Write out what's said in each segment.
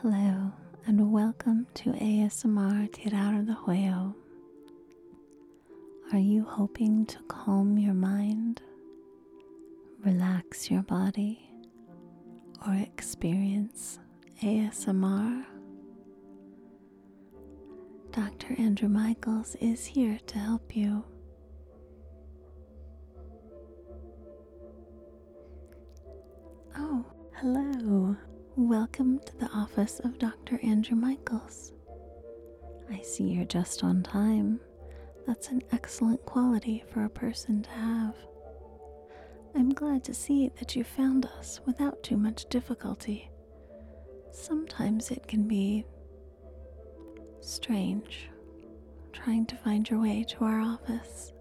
Hello, and welcome to ASMR Tirar de Juego. Are you hoping to calm your mind, relax your body, or experience ASMR? Dr. Andrew Michaels is here to help you. Oh, hello. Welcome to the office of Dr. Andrew Michaels. I see you're just on time. That's an excellent quality for a person to have. I'm glad to see that you found us without too much difficulty. Sometimes it can be strange trying to find your way to our office.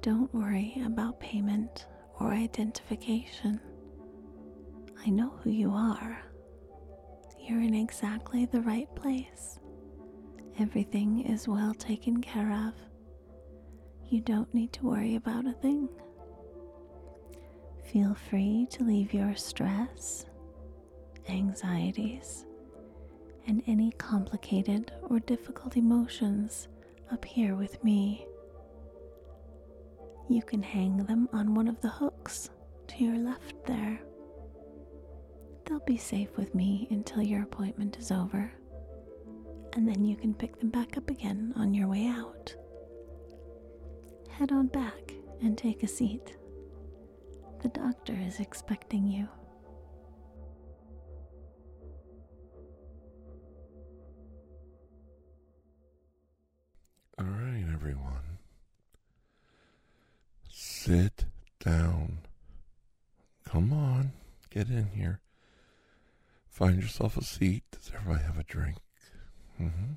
Don't worry about payment or identification. I know who you are. You're in exactly the right place. Everything is well taken care of. You don't need to worry about a thing. Feel free to leave your stress, anxieties, and any complicated or difficult emotions up here with me. You can hang them on one of the hooks to your left there. They'll be safe with me until your appointment is over, and then you can pick them back up again on your way out. Head on back and take a seat. The doctor is expecting you. All right, everyone. Sit down. Come on, get in here. Find yourself a seat. Does everybody have a drink? Mm-hmm.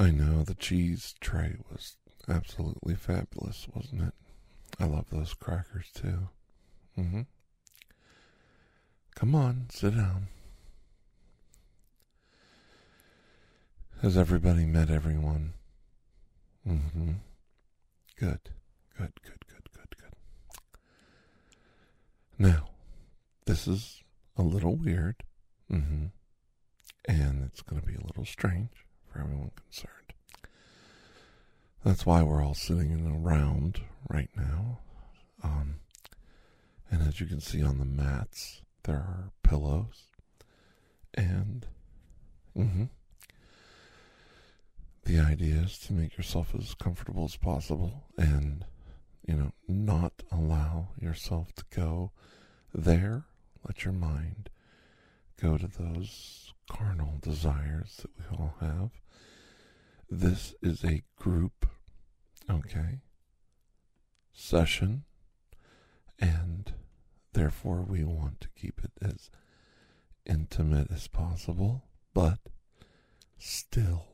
I know the cheese tray was absolutely fabulous, wasn't it? I love those crackers too. Mm-hmm. Come on, sit down. Has everybody met everyone? Mm-hmm. Good, good, good, good, good, good. Now, this is a little weird. Mm-hmm. And it's going to be a little strange for everyone concerned. That's why we're all sitting in a round right now. Um, and as you can see on the mats, there are pillows. And mm-hmm, the idea is to make yourself as comfortable as possible and, you know, not allow yourself to go there. Let your mind go to those carnal desires that we all have. This is a group, okay, session, and therefore we want to keep it as intimate as possible, but still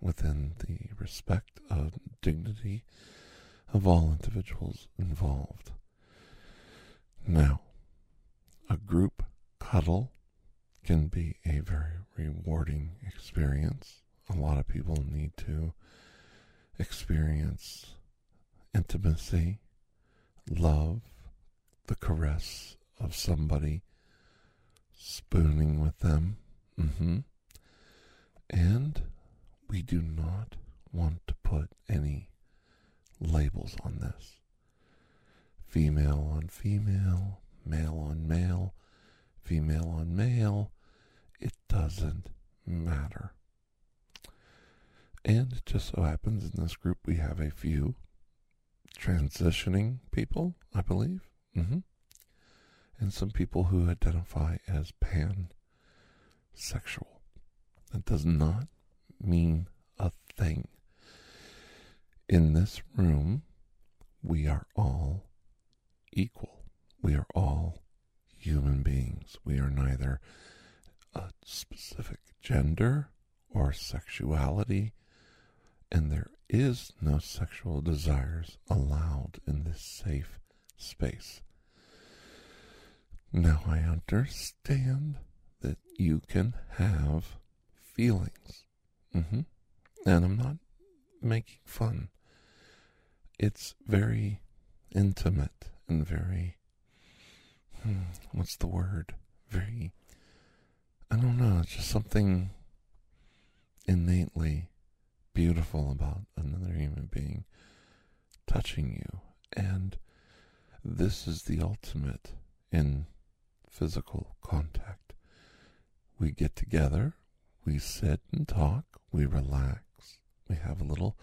within the respect of dignity of all individuals involved. Now, a group cuddle can be a very rewarding experience. A lot of people need to experience intimacy, love, the caress of somebody spooning with them. Mm-hmm. And we do not want to put any labels on this. Female on female, male on male, female on male, it doesn't matter. And it just so happens in this group we have a few transitioning people, I believe. Mm-hmm. And some people who identify as pansexual. That does not mean a thing. In this room, we are all equal. We are all human beings. We are neither a specific gender or sexuality, and there is no sexual desires allowed in this safe space. Now, I understand that you can have feelings Mm-hmm. And I'm not making fun. It's very intimate and very Hmm, what's the word? Very, I don't know, it's just something innately beautiful about another human being touching you. And this is the ultimate in physical contact. We get together, we sit and talk, we relax, we have a little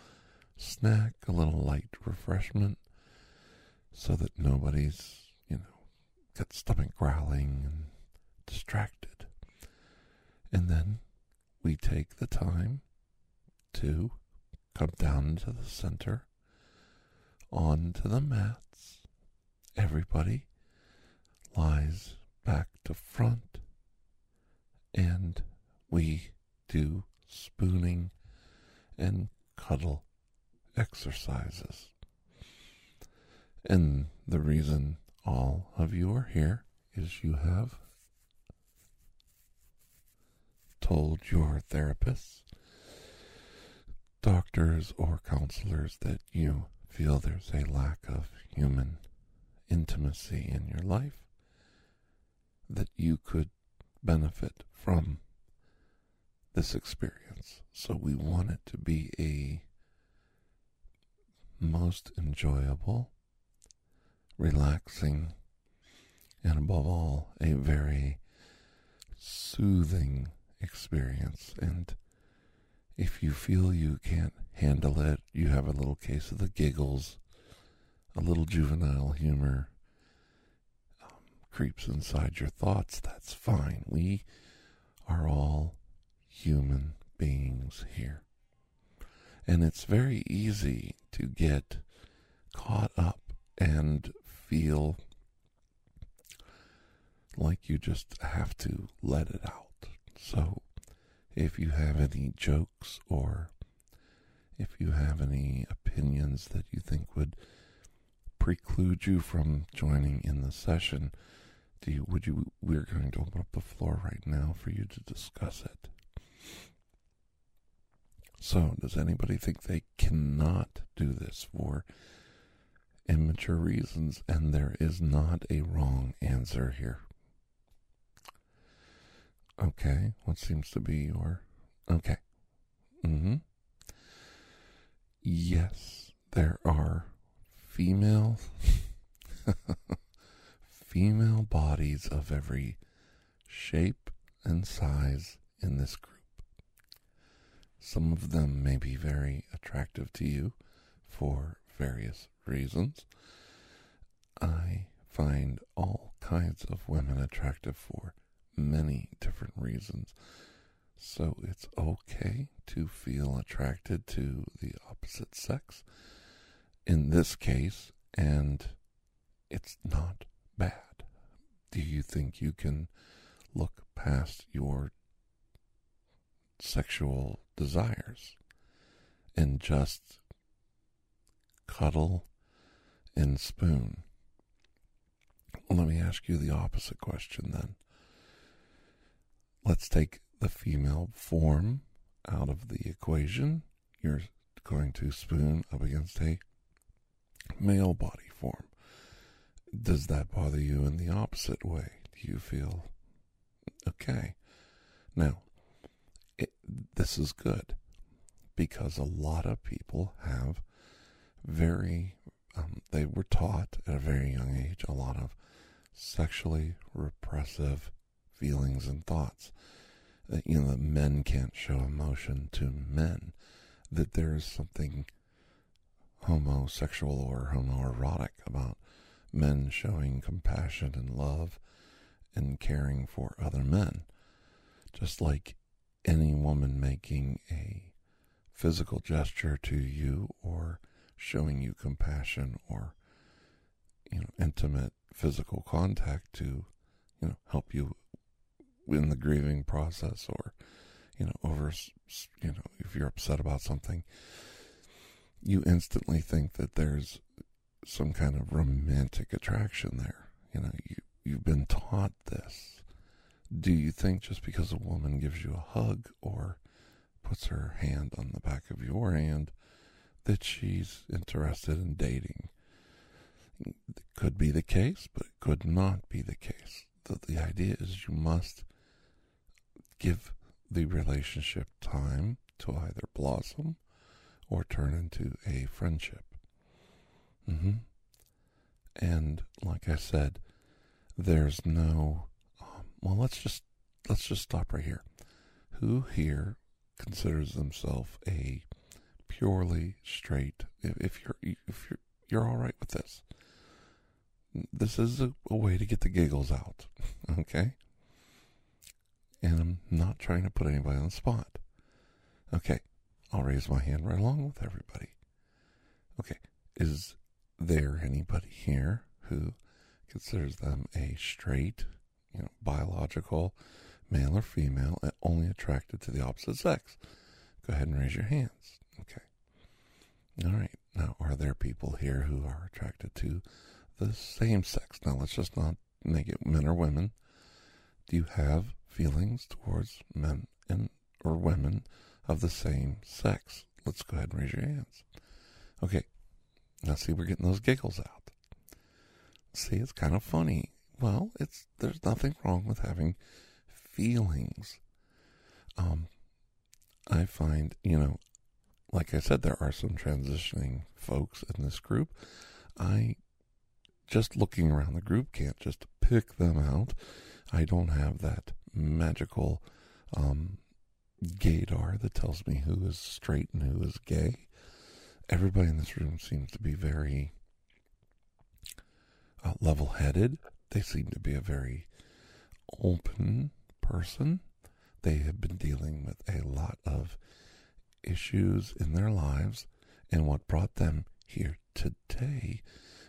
snack, a little light refreshment, so that nobody's, got stomach growling and distracted. And then we take the time to come down to the center, onto the mats. Everybody lies back to front, and we do spooning and cuddle exercises. And the reason all of you are here is you have told your therapists, doctors, or counselors that you feel there's a lack of human intimacy in your life, that you could benefit from this experience. So we want it to be a most enjoyable, relaxing, and above all, a very soothing experience. And if you feel you can't handle it, you have a little case of the giggles, a little juvenile humor um, creeps inside your thoughts, that's fine. We are all human beings here. And it's very easy to get caught up and feel like you just have to let it out. So, if you have any jokes or if you have any opinions that you think would preclude you from joining in the session, do you, would you, we're going to open up the floor right now for you to discuss it. So, does anybody think they cannot do this for immature reasons? And there is not a wrong answer here. Okay, what seems to be your. Okay. Mm hmm. Yes, there are female. female bodies of every shape and size in this group. Some of them may be very attractive to you for various reasons. I find all kinds of women attractive for many different reasons. So it's okay to feel attracted to the opposite sex in this case, and it's not bad. Do you think you can look past your sexual desires and just cuddle and spoon. Let me ask you the opposite question then. Let's take the female form out of the equation. You're going to spoon up against a male body form. Does that bother you in the opposite way? Do you feel okay? Now, it, this is good because a lot of people have very, um, they were taught at a very young age a lot of sexually repressive feelings and thoughts. That, you know, that men can't show emotion to men, that there is something homosexual or homoerotic about men showing compassion and love and caring for other men. Just like any woman making a physical gesture to you or showing you compassion or you know intimate physical contact to you know help you in the grieving process or you know over you know if you're upset about something you instantly think that there's some kind of romantic attraction there. You know you you've been taught this. Do you think just because a woman gives you a hug or puts her hand on the back of your hand that she's interested in dating? It could be the case, but it could not be the case. The, the idea is you must give the relationship time to either blossom or turn into a friendship. Mm-hmm. And like I said, there's no. Um, well, let's just let's just stop right here. Who here considers themselves a purely straight? If, if you're if you're you're all right with this, this is a, a way to get the giggles out. Okay. And I'm not trying to put anybody on the spot. Okay. I'll raise my hand right along with everybody. Okay. Is there anybody here who considers them a straight, you know, biological male or female and only attracted to the opposite sex? Go ahead and raise your hands. Okay. All right. Now, are there people here who are attracted to the same sex? Now, let's just not make it men or women. Do you have feelings towards men and or women of the same sex? Let's go ahead and raise your hands. Okay. Now, see, we're getting those giggles out. See, it's kind of funny. Well, it's there's nothing wrong with having feelings. Um, I find, you know, like I said, there are some transitioning folks in this group. I just looking around the group can't just pick them out. I don't have that magical um, gaydar that tells me who is straight and who is gay. Everybody in this room seems to be very uh, level headed. They seem to be a very open person. They have been dealing with a lot of issues in their lives, and what brought them here today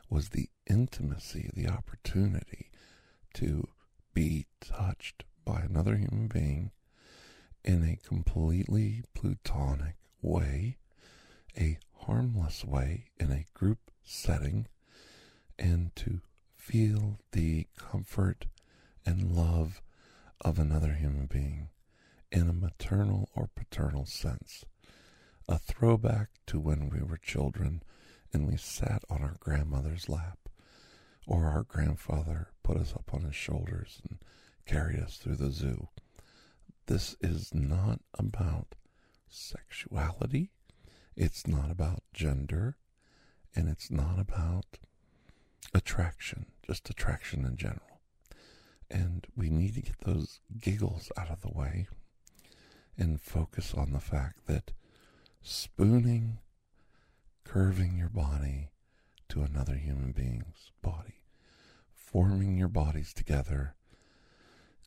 was the intimacy, the opportunity to be touched by another human being in a completely plutonic way, a harmless way, in a group setting, and to feel the comfort and love of another human being in a maternal or paternal sense. A throwback to when we were children and we sat on our grandmother's lap, or our grandfather put us up on his shoulders and carried us through the zoo. This is not about sexuality, it's not about gender, and it's not about attraction, just attraction in general. And we need to get those giggles out of the way and focus on the fact that spooning, curving your body to another human being's body, forming your bodies together,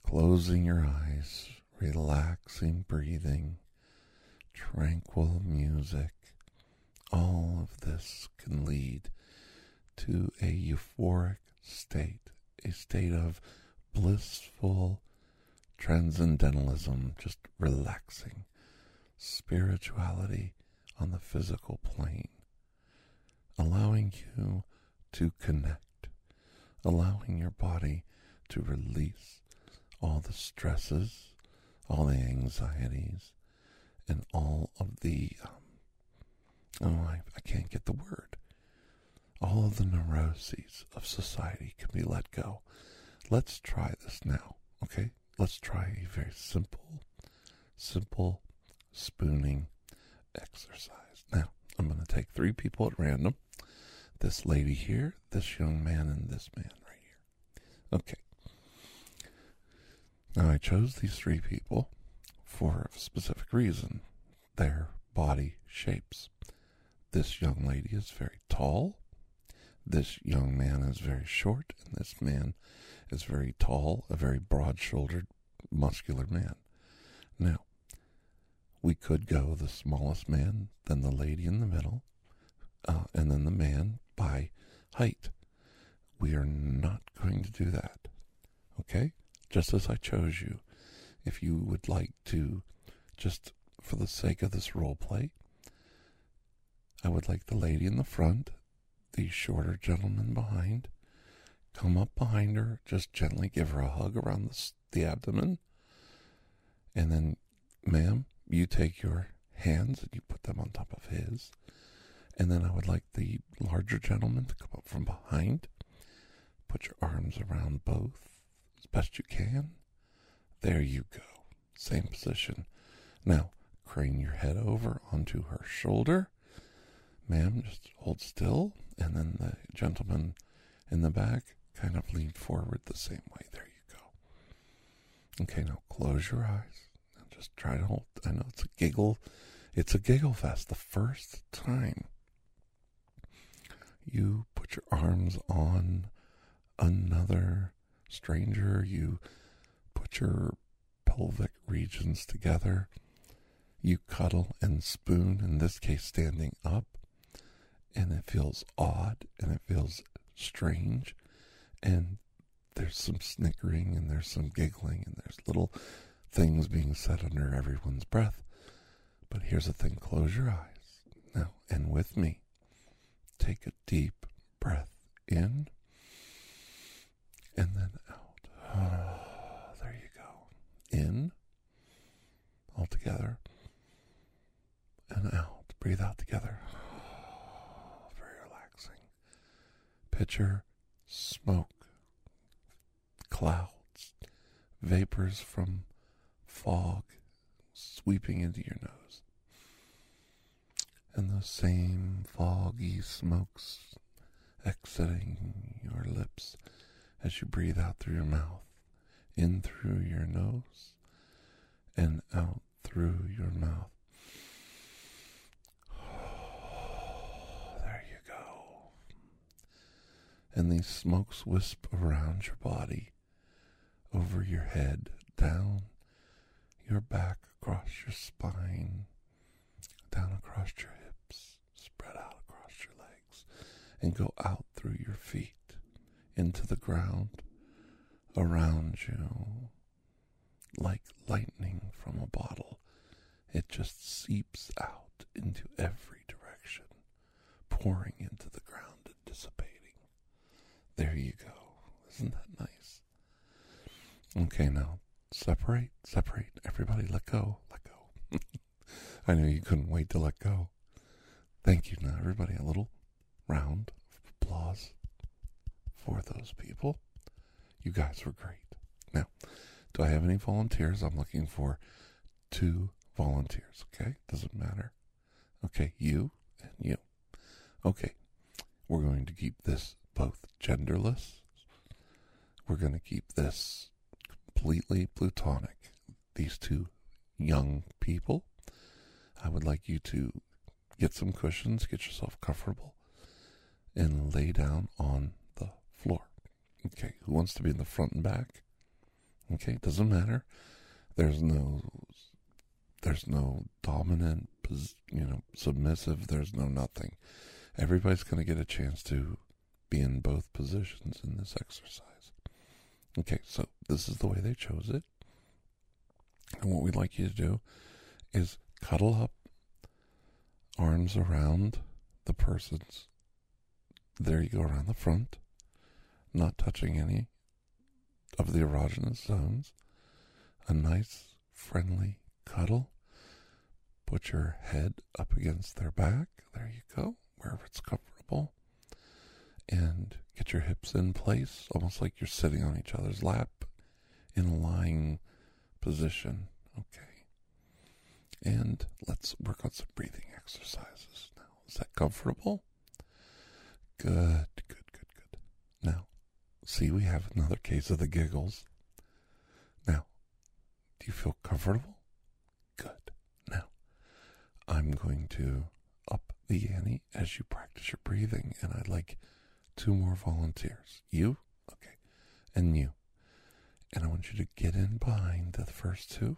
closing your eyes, relaxing breathing, tranquil music, all of this can lead to a euphoric state, a state of blissful transcendentalism, just relaxing, spirituality on the physical plane, allowing you to connect, allowing your body to release all the stresses, all the anxieties, and all of the, um, oh, I, I can't get the word. All of the neuroses of society can be let go. Let's try this now, okay? Let's try a very simple, simple spooning exercise. Now, I'm going to take three people at random this lady here, this young man, and this man right here. Okay. Now, I chose these three people for a specific reason their body shapes. This young lady is very tall. This young man is very short, and this man is very tall, a very broad shouldered, muscular man. We could go the smallest man, then the lady in the middle, uh, and then the man by height. We are not going to do that. Okay? Just as I chose you. If you would like to, just for the sake of this role play, I would like the lady in the front, the shorter gentleman behind, come up behind her, just gently give her a hug around the, the abdomen, and then, ma'am, you take your hands and you put them on top of his, And then I would like the larger gentleman to come up from behind. Put your arms around both as best you can. There you go. Same position. Now, crane your head over onto her shoulder. Ma'am, just hold still. And then the gentleman in the back kind of lean forward the same way. There you go. Okay, now close your eyes just try to hold. I know it's a giggle. It's a giggle fest. The first time you put your arms on another stranger, you put your pelvic regions together, you cuddle and spoon, in this case, standing up, and it feels odd and it feels strange, and there's some snickering and there's some giggling and there's little things being said under everyone's breath. But here's the thing close your eyes now, and with me, take a deep breath in and then out. there you go. In, all together, and out. Breathe out together. Very relaxing. Picture smoke, clouds, vapors from fog sweeping into your nose. And the same foggy smokes exiting your lips as you breathe out through your mouth, in through your nose, and out through your mouth. There you go. And these smokes wisp around your body, over your head, down your back, across your spine, down across your hips, spread out across your legs, and go out through your feet into the ground around you like lightning from a bottle. It just seeps out into every direction, pouring into the ground and dissipating. There you go. Isn't that nice? Okay, now separate, separate. Everybody let go, let go. I know you couldn't wait to let go. Thank you. Now, everybody, a little round of applause for those people. You guys were great. Now, do I have any volunteers? I'm looking for two volunteers, okay? Doesn't matter. Okay, you and you. Okay, we're going to keep this both genderless. We're going to keep this completely plutonic. These two young people. I would like you to get some cushions, get yourself comfortable, and lay down on the floor. Okay, who wants to be in the front and back? Okay, doesn't matter. There's no there's no dominant, you know, submissive. There's no nothing. Everybody's going to get a chance to be in both positions in this exercise. Okay, so this is the way they chose it. And what we'd like you to do is cuddle up, arms around the person's. There you go, around the front, not touching any of the erogenous zones. A nice, friendly cuddle. Put your head up against their back. There you go, wherever it's comfortable. And get your hips in place, almost like you're sitting on each other's lap in a lying position. Okay. And let's work on some breathing exercises now. Is that comfortable? Good, good, good, good. Now, see, we have another case of the giggles. Now, do you feel comfortable? Good. Now, I'm going to up the ante as you practice your breathing, and I'd like two more volunteers. You? Okay. And you. And I want you to get in behind the first two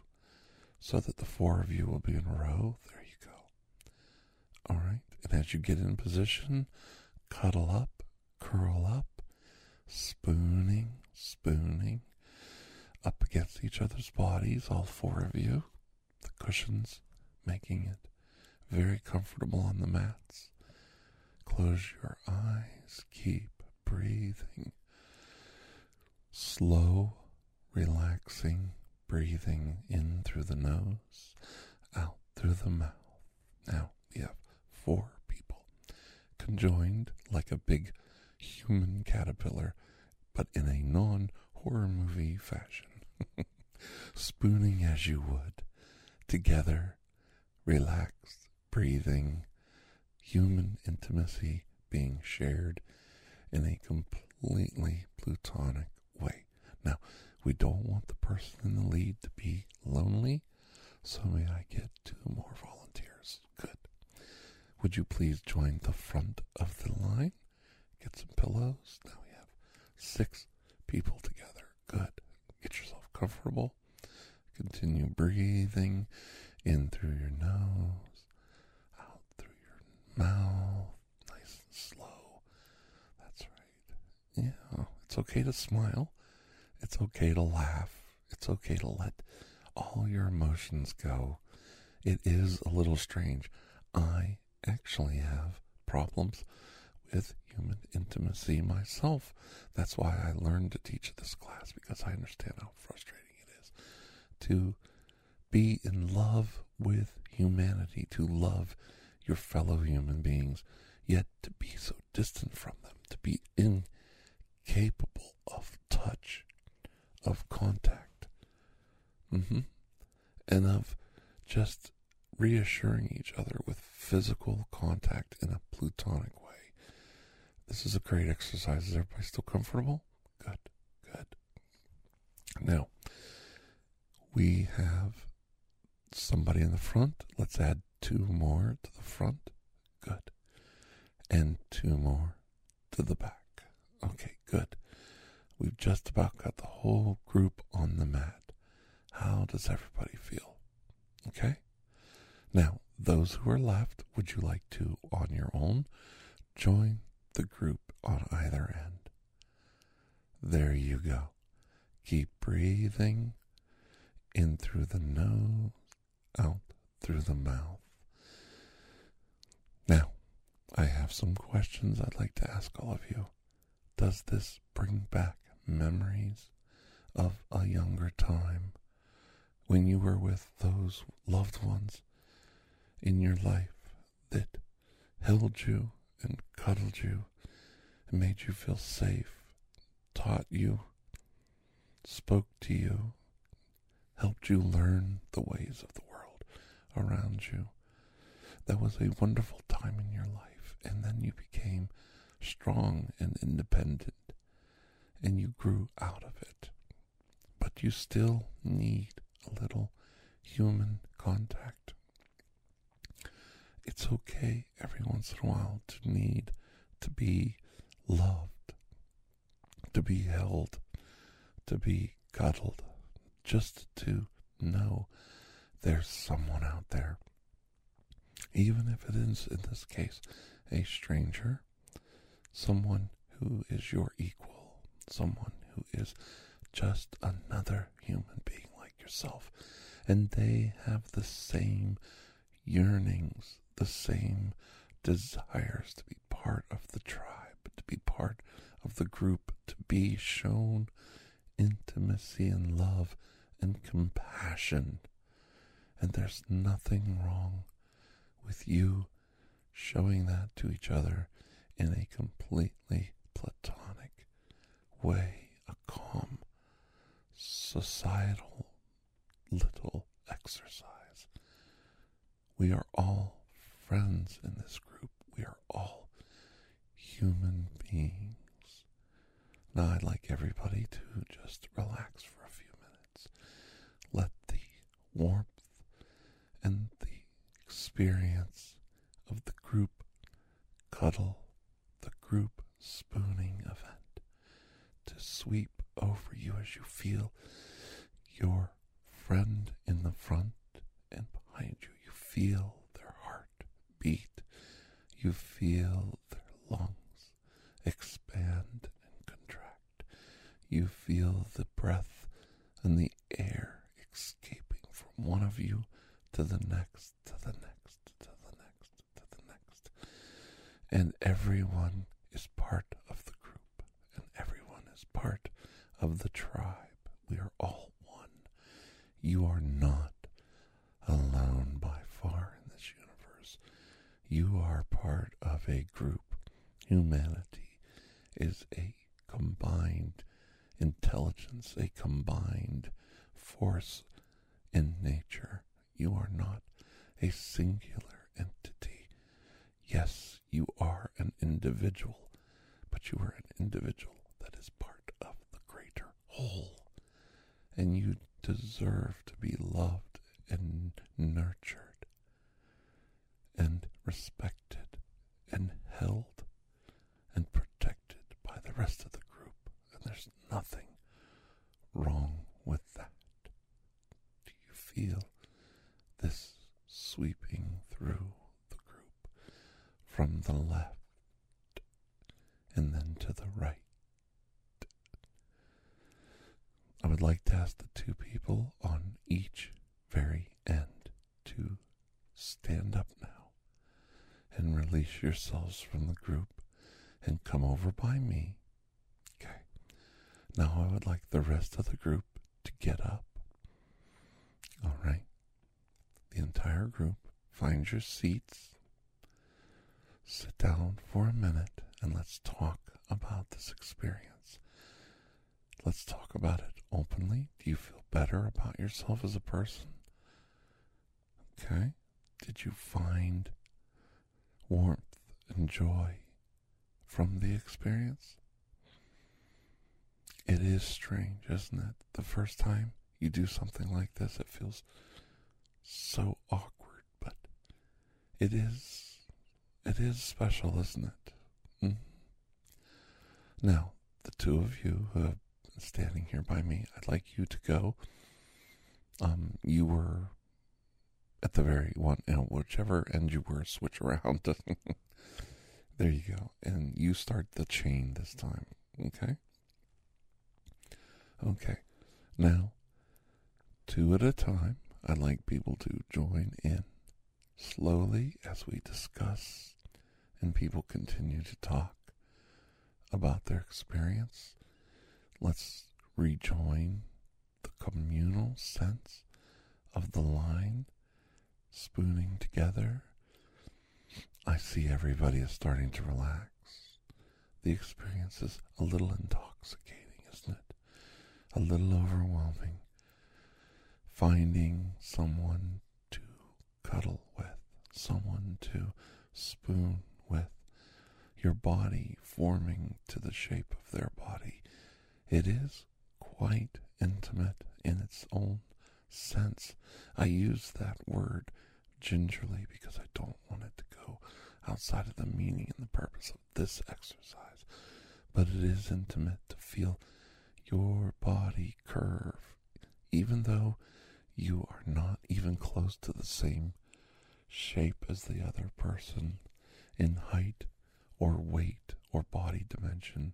so that the four of you will be in a row. There you go. All right. And as you get in position, cuddle up, curl up, spooning, spooning up against each other's bodies, all four of you. The cushions making it very comfortable on the mats. Close your eyes. Keep breathing. Slow, relaxing breathing in through the nose, out through the mouth. Now we have four people. conjoined like a big human caterpillar, but in a non horror movie fashion. Spooning as you would, together, relaxed, breathing, human intimacy being shared in a completely plutonic way. Now, we don't want the person in the lead to be lonely, so may I get two more volunteers? Good. Would you please join the front of the line? Get some pillows. Now we have six people together. Good. Get yourself comfortable. Continue breathing in through your nose, mouth, nice and slow. That's right. Yeah, it's okay to smile. It's okay to laugh. It's okay to let all your emotions go. It is a little strange. I actually have problems with human intimacy myself. That's why I learned to teach this class because I understand how frustrating it is to be in love with humanity, to love your fellow human beings, yet to be so distant from them, to be incapable of touch, of contact, mm-hmm. and of just reassuring each other with physical contact in a plutonic way. This is a great exercise. Is everybody still comfortable? Good, good. Now, we have somebody in the front. Let's add two more to the front. Good. And two more to the back. Okay, good. We've just about got the whole group on the mat. How does everybody feel? Okay? Now, those who are left, would you like to, on your own, join the group on either end? There you go. Keep breathing in through the nose, out through the mouth. Now, I have some questions I'd like to ask all of you. Does this bring back memories of a younger time when you were with those loved ones in your life that held you and cuddled you and made you feel safe, taught you, spoke to you, helped you learn the ways of the world around you. That was a wonderful time in your life, and then you became strong and independent, and you grew out of it. But you still need a little human contact. It's okay every once in a while to need to be loved, to be held, to be cuddled, just to know there's someone out there. Even if it is, in this case, a stranger, someone who is your equal, someone who is just another human being like yourself, and they have the same yearnings, the same desires to be part of the tribe, to be part of the group, to be shown intimacy and love and compassion. And there's nothing wrong with you showing that to each other in a completely platonic way, a calm, societal little exercise. We are all friends in this group. We are all human beings. Now, I'd like everybody to just relax for a few minutes. Let the warmth and experience of the group cuddle, the group spooning event to sweep over you as you feel your friend in the front and behind you You feel their heart beat. You feel their lungs expand and contract. You feel the breath and the air escaping from one of you to the next, to the next, to the next, to the next. And everyone is part of the group, and everyone is part of the tribe. We are all one. You are not alone by far in this universe. You are part of a group humanity is a combined intelligence, a combined force in nature. You are not a singular entity. Yes, you are an individual, but you are an individual that is part of the greater whole. And you deserve to be loved and nurtured and respected and held and protected by the rest of the group. And there's nothing wrong with that. Do you feel this sweeping through from the left and then to the right? I would like to ask the two people on each very end to stand up now and release yourselves from the group and come over by me. Okay. Now I would like the rest of the group to get up. All right. The entire group, find your seats. Sit down for a minute and let's talk about this experience. Let's talk about it openly. Do you feel better about yourself as a person? Okay. Did you find warmth and joy from the experience? It is strange, isn't it? The first time you do something like this, it feels so awkward, but it is it is special, isn't it? Mm. Now, the two of you who have been standing here by me, I'd like you to go. Um, you were at the very one, you know, whichever end you were, switch around. there you go, and you start the chain this time. Okay. Okay. Now, two at a time, I'd like people to join in slowly as we discuss and people continue to talk about their experience. Let's rejoin the communal sense of the line spooning together. I see everybody is starting to relax. The experience is a little intoxicating, isn't it? A little overwhelming. Finding someone to cuddle with, someone to spoon with, your body forming to the shape of their body. It is quite intimate in its own sense. I use that word gingerly because I don't want it to go outside of the meaning and the purpose of this exercise. But it is intimate to feel your body curve, even though you are not even close to the same shape as the other person in height or weight or body dimension.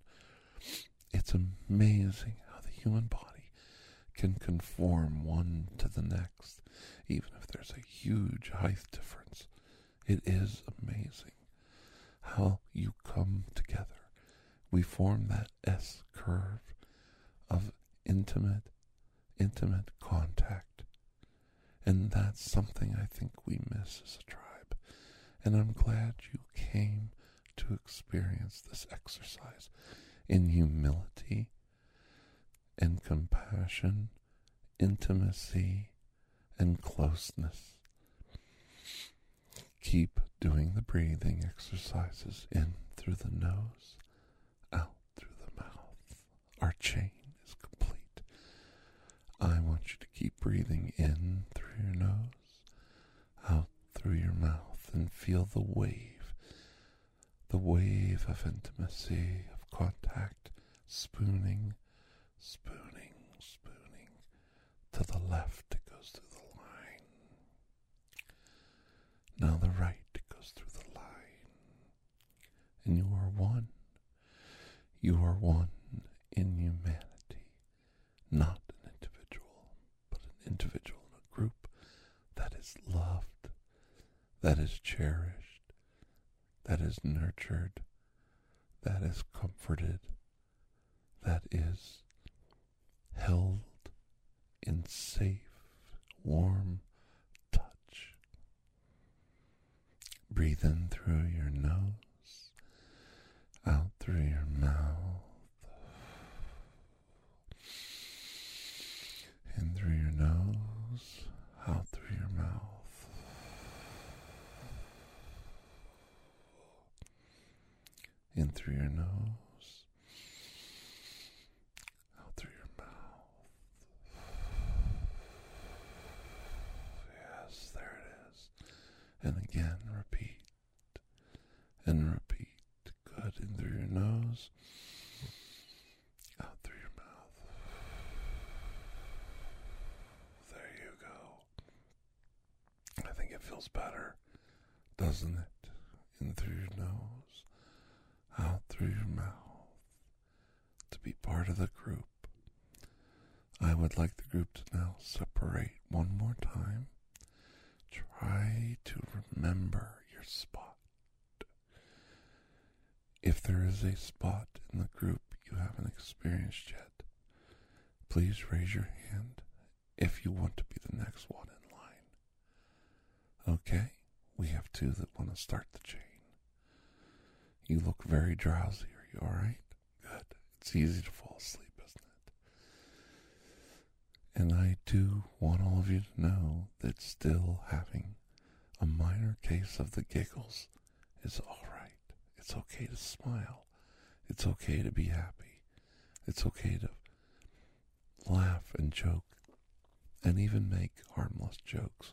It's amazing how the human body can conform one to the next, even if there's a huge height difference. It is amazing how you come together. We form that S curve of intimate, intimate contact. And that's something I think we miss as a tribe. And I'm glad you came to experience this exercise in humility and compassion, intimacy, and closeness. Keep doing the breathing exercises in through the nose, out through the mouth. Our chain is complete. I want you to keep breathing in through your nose, out through your mouth, and feel the wave, the wave of intimacy, of contact, spooning, spooning, spooning. To the left, it goes through the line. Now the right, it goes through the line. And you are one. You are one in humanity, not an individual, but an individual in a group that is loved, that is cherished, that is nurtured, that is comforted, that is held in safe, warm touch. Breathe in through your nose out through your mouth. In through your nose, out through your mouth. In through your nose, out through your mouth. Yes, there it is. And again, repeat and repeat. Good. In through your nose, out through your mouth. There you go. I think it feels better, doesn't it? In through your nose, through your mouth. To be part of the group. I would like the group to now separate one more time. Try to remember your spot. If there is a spot in the group you haven't experienced yet, please raise your hand if you want to be the next one in line. Okay, we have two that want to start the chain. You look very drowsy. Are you alright? Good. It's easy to fall asleep, isn't it? And I do want all of you to know that still having a minor case of the giggles is alright. It's okay to smile. It's okay to be happy. It's okay to laugh and joke and even make harmless jokes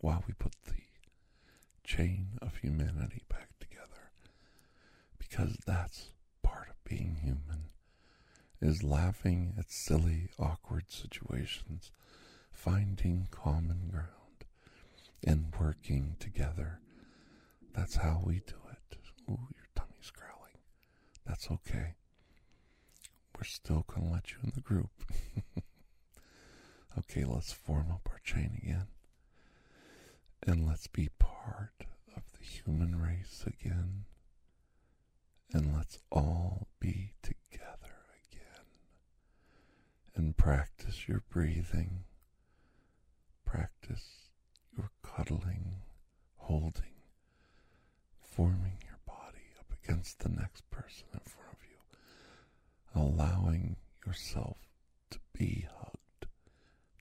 while we put the chain of humanity back. Because that's part of being human is laughing at silly, awkward situations, finding common ground, and working together. That's how we do it. Ooh, your tummy's growling. That's okay. We're still going to let you in the group. okay, let's form up our chain again. And let's be part of the human race again. And let's all be together again. And practice your breathing. Practice your cuddling, holding, forming your body up against the next person in front of you, allowing yourself to be hugged,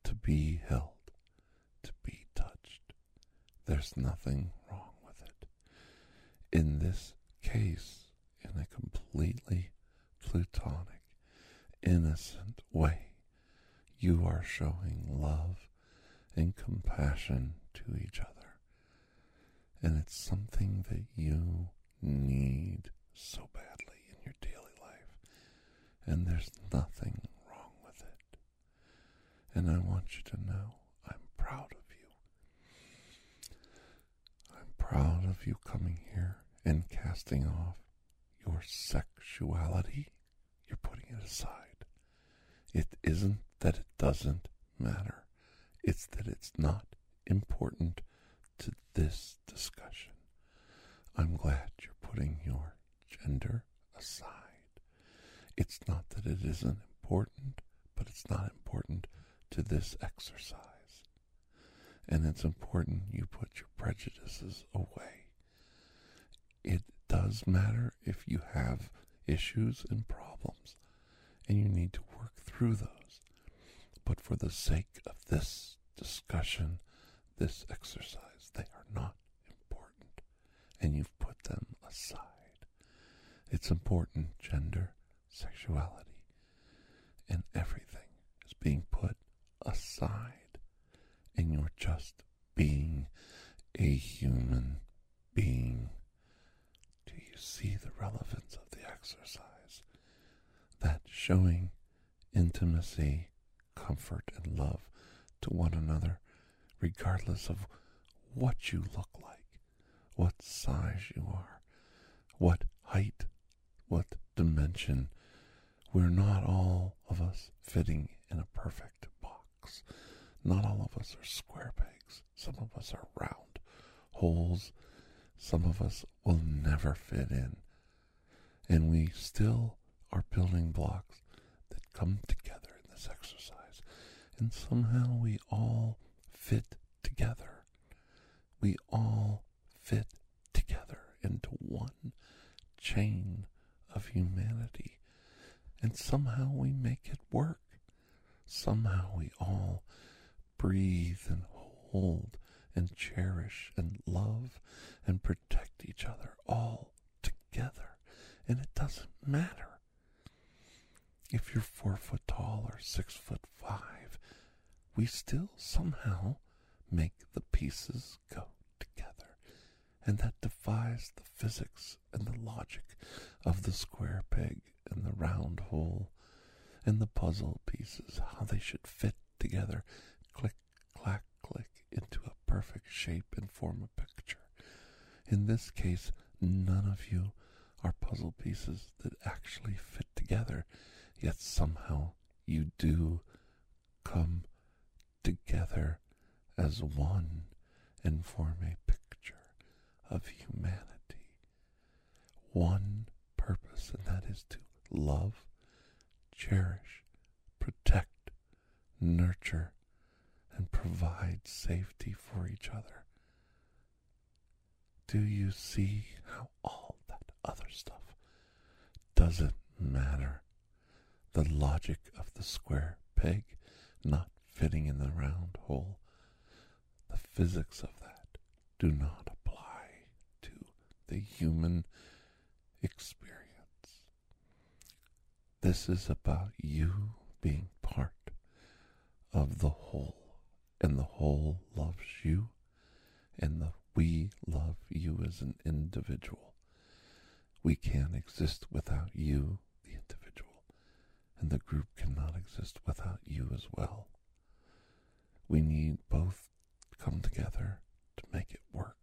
to be held, to be touched. There's nothing wrong with it. In this case, in a completely plutonic, innocent way, you are showing love and compassion to each other. And it's something that you need so badly in your daily life. And there's nothing wrong with it. And I want you to know I'm proud of you. I'm proud of you coming here and casting off your sexuality. You're putting it aside. It isn't that it doesn't matter, it's that it's not important to this discussion. I'm glad you're putting your gender aside. It's not that it isn't important, but it's not important to this exercise. And it's important you put your prejudices away. It does matter if you have issues and problems, and you need to work through those. But for the sake of this discussion, this exercise, they are not important, and you've put them aside. It's important gender, sexuality, and everything is being put aside, and you're just being a human being. Do you see the relevance of the exercise? That showing intimacy, comfort, and love to one another, regardless of what you look like, what size you are, what height, what dimension. We're not all of us fitting in a perfect box. Not all of us are square pegs. Some of us are round holes. Some of us will never fit in. And we still are building blocks that come together in this exercise. And somehow we all fit together. We all fit together into one chain of humanity. And somehow we make it work. Somehow we all breathe and hold and cherish and love and protect each other all together. And it doesn't matter if you're four foot tall or six foot five, we still somehow make the pieces go together. And that defies the physics and the logic of the square peg and the round hole and the puzzle pieces, how they should fit together, click, clack, click, into a perfect shape and form a picture. In this case, none of you are puzzle pieces that actually fit together, yet somehow you do come together as one and form a picture of humanity. One purpose, and that is to love, cherish, protect, nurture, and provide safety for each other. Do you see how all other stuff doesn't matter? The logic of the square peg not fitting in the round hole, the physics of that do not apply to the human experience. This is about you being part of the whole, and the whole loves you, and the we love you as an individual. We can't exist without you, the individual, and the group cannot exist without you as well. We need both to come together to make it work.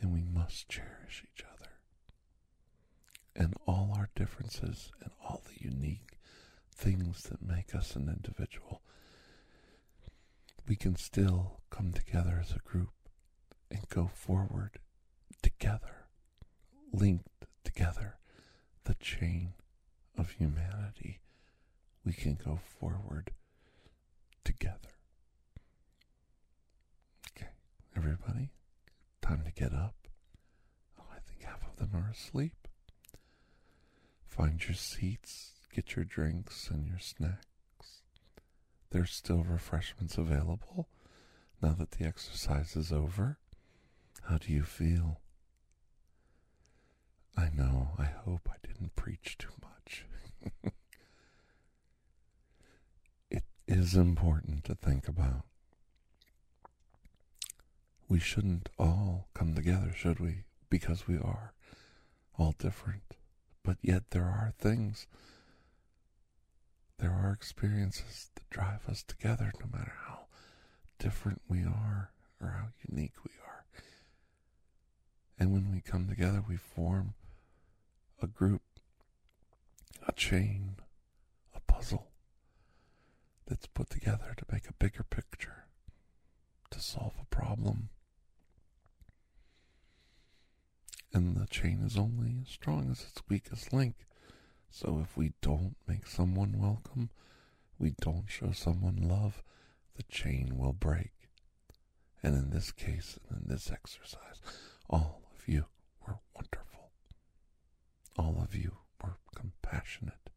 And we must cherish each other. And all our differences and all the unique things that make us an individual we can still come together as a group and go forward together, linked together, the chain of humanity. We can go forward together. Okay, everybody, time to get up. Oh, I think half of them are asleep. Find your seats, get your drinks and your snacks there's still refreshments available now that the exercise is over. How do you feel? I know, I hope I didn't preach too much. it is important to think about. We shouldn't all come together, should we? Because we are all different. But yet there are things there are experiences that drive us together no matter how different we are or how unique we are. And when we come together, we form a group, a chain, a puzzle that's put together to make a bigger picture, to solve a problem. And the chain is only as strong as its weakest link. So if we don't make someone welcome, we don't show someone love, the chain will break. And in this case, and in this exercise, all of you were wonderful. All of you were compassionate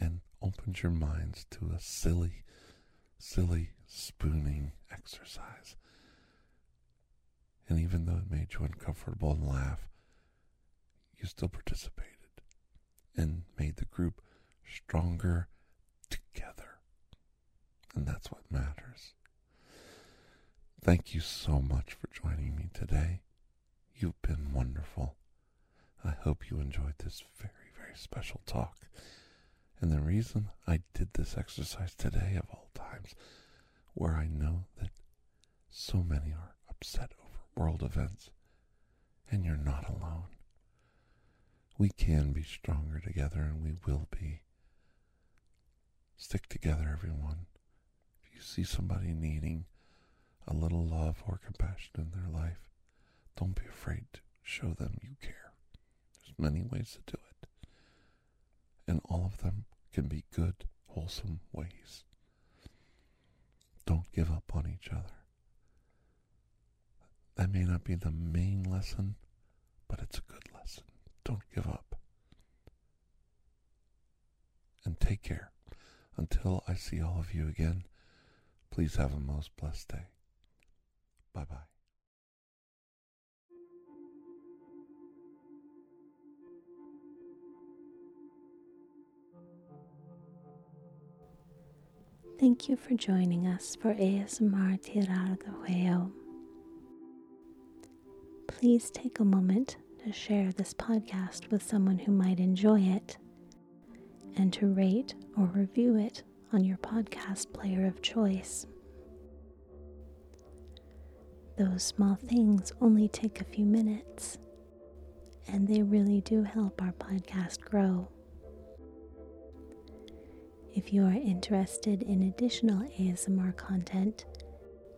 and opened your minds to a silly, silly spooning exercise. And even though it made you uncomfortable and laugh, you still participated and made the group stronger together. And that's what matters. Thank you so much for joining me today. You've been wonderful. I hope you enjoyed this very, very special talk. And the reason I did this exercise today, of all times, where I know that so many are upset over world events, and you're not alone. We can be stronger together, and we will be. Stick together, everyone. If you see somebody needing a little love or compassion in their life, don't be afraid to show them you care. There's many ways to do it. And all of them can be good, wholesome ways. Don't give up on each other. That may not be the main lesson, but it's a good lesson. Don't give up. And take care. Until I see all of you again, please have a most blessed day. Bye bye. Thank you for joining us for ASMR Tirar de Huevo. Please take a moment to share this podcast with someone who might enjoy it and to rate or review it on your podcast player of choice. Those small things only take a few minutes, and they really do help our podcast grow. If you are interested in additional ASMR content,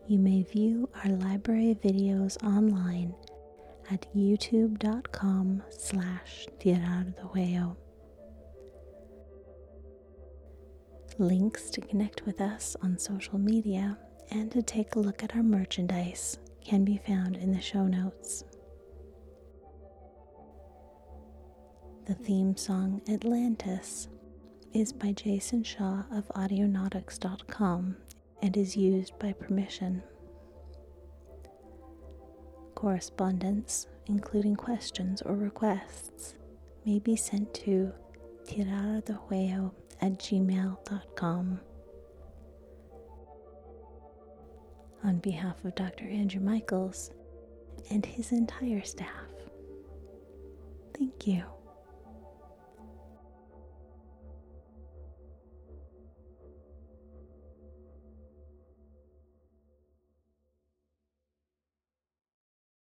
you may view our library videos online at youtube.com slash Links to connect with us on social media and to take a look at our merchandise can be found in the show notes. The theme song Atlantis is by Jason Shaw of Audionautix.com and is used by permission. Correspondence, including questions or requests, may be sent to tirardejuego at gmail.com. On behalf of Dr. Andrew Michaels and his entire staff, thank you.